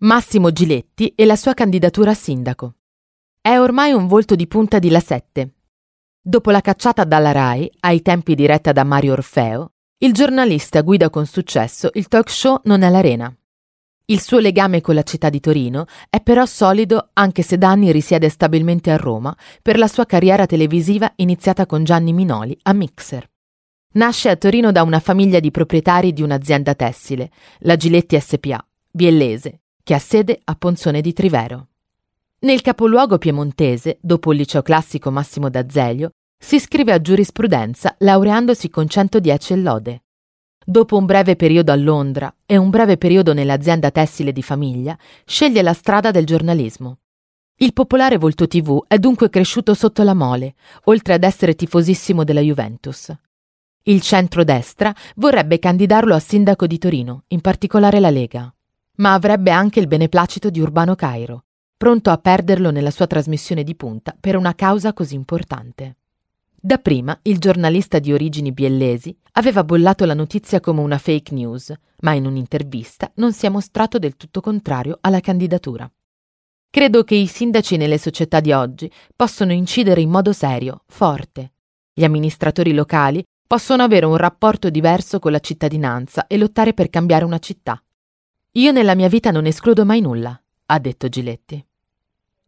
Massimo Giletti e la sua candidatura a sindaco. È ormai un volto di punta di La Sette. Dopo la cacciata dalla RAI, ai tempi diretta da Mario Orfeo, il giornalista guida con successo il talk show Non è l'Arena. Il suo legame con la città di Torino è però solido anche se da anni risiede stabilmente a Roma per la sua carriera televisiva iniziata con Gianni Minoli a Mixer. Nasce a Torino da una famiglia di proprietari di un'azienda tessile, la Giletti SPA, biellese, che ha sede a Ponzone di Trivero. Nel capoluogo piemontese, dopo il liceo classico Massimo d'Azeglio, si iscrive a giurisprudenza laureandosi con 110 lode. Dopo un breve periodo a Londra e un breve periodo nell'azienda tessile di famiglia, sceglie la strada del giornalismo. Il popolare volto TV è dunque cresciuto sotto la mole, oltre ad essere tifosissimo della Juventus. Il centro-destra vorrebbe candidarlo a sindaco di Torino, in particolare la Lega, ma avrebbe anche il beneplacito di Urbano Cairo, pronto a perderlo nella sua trasmissione di punta per una causa così importante. Dapprima il giornalista di origini biellesi aveva bollato la notizia come una fake news, ma in un'intervista non si è mostrato del tutto contrario alla candidatura. Credo che i sindaci nelle società di oggi possono incidere in modo serio, forte. Gli amministratori locali possono avere un rapporto diverso con la cittadinanza e lottare per cambiare una città. Io nella mia vita non escludo mai nulla, ha detto Giletti.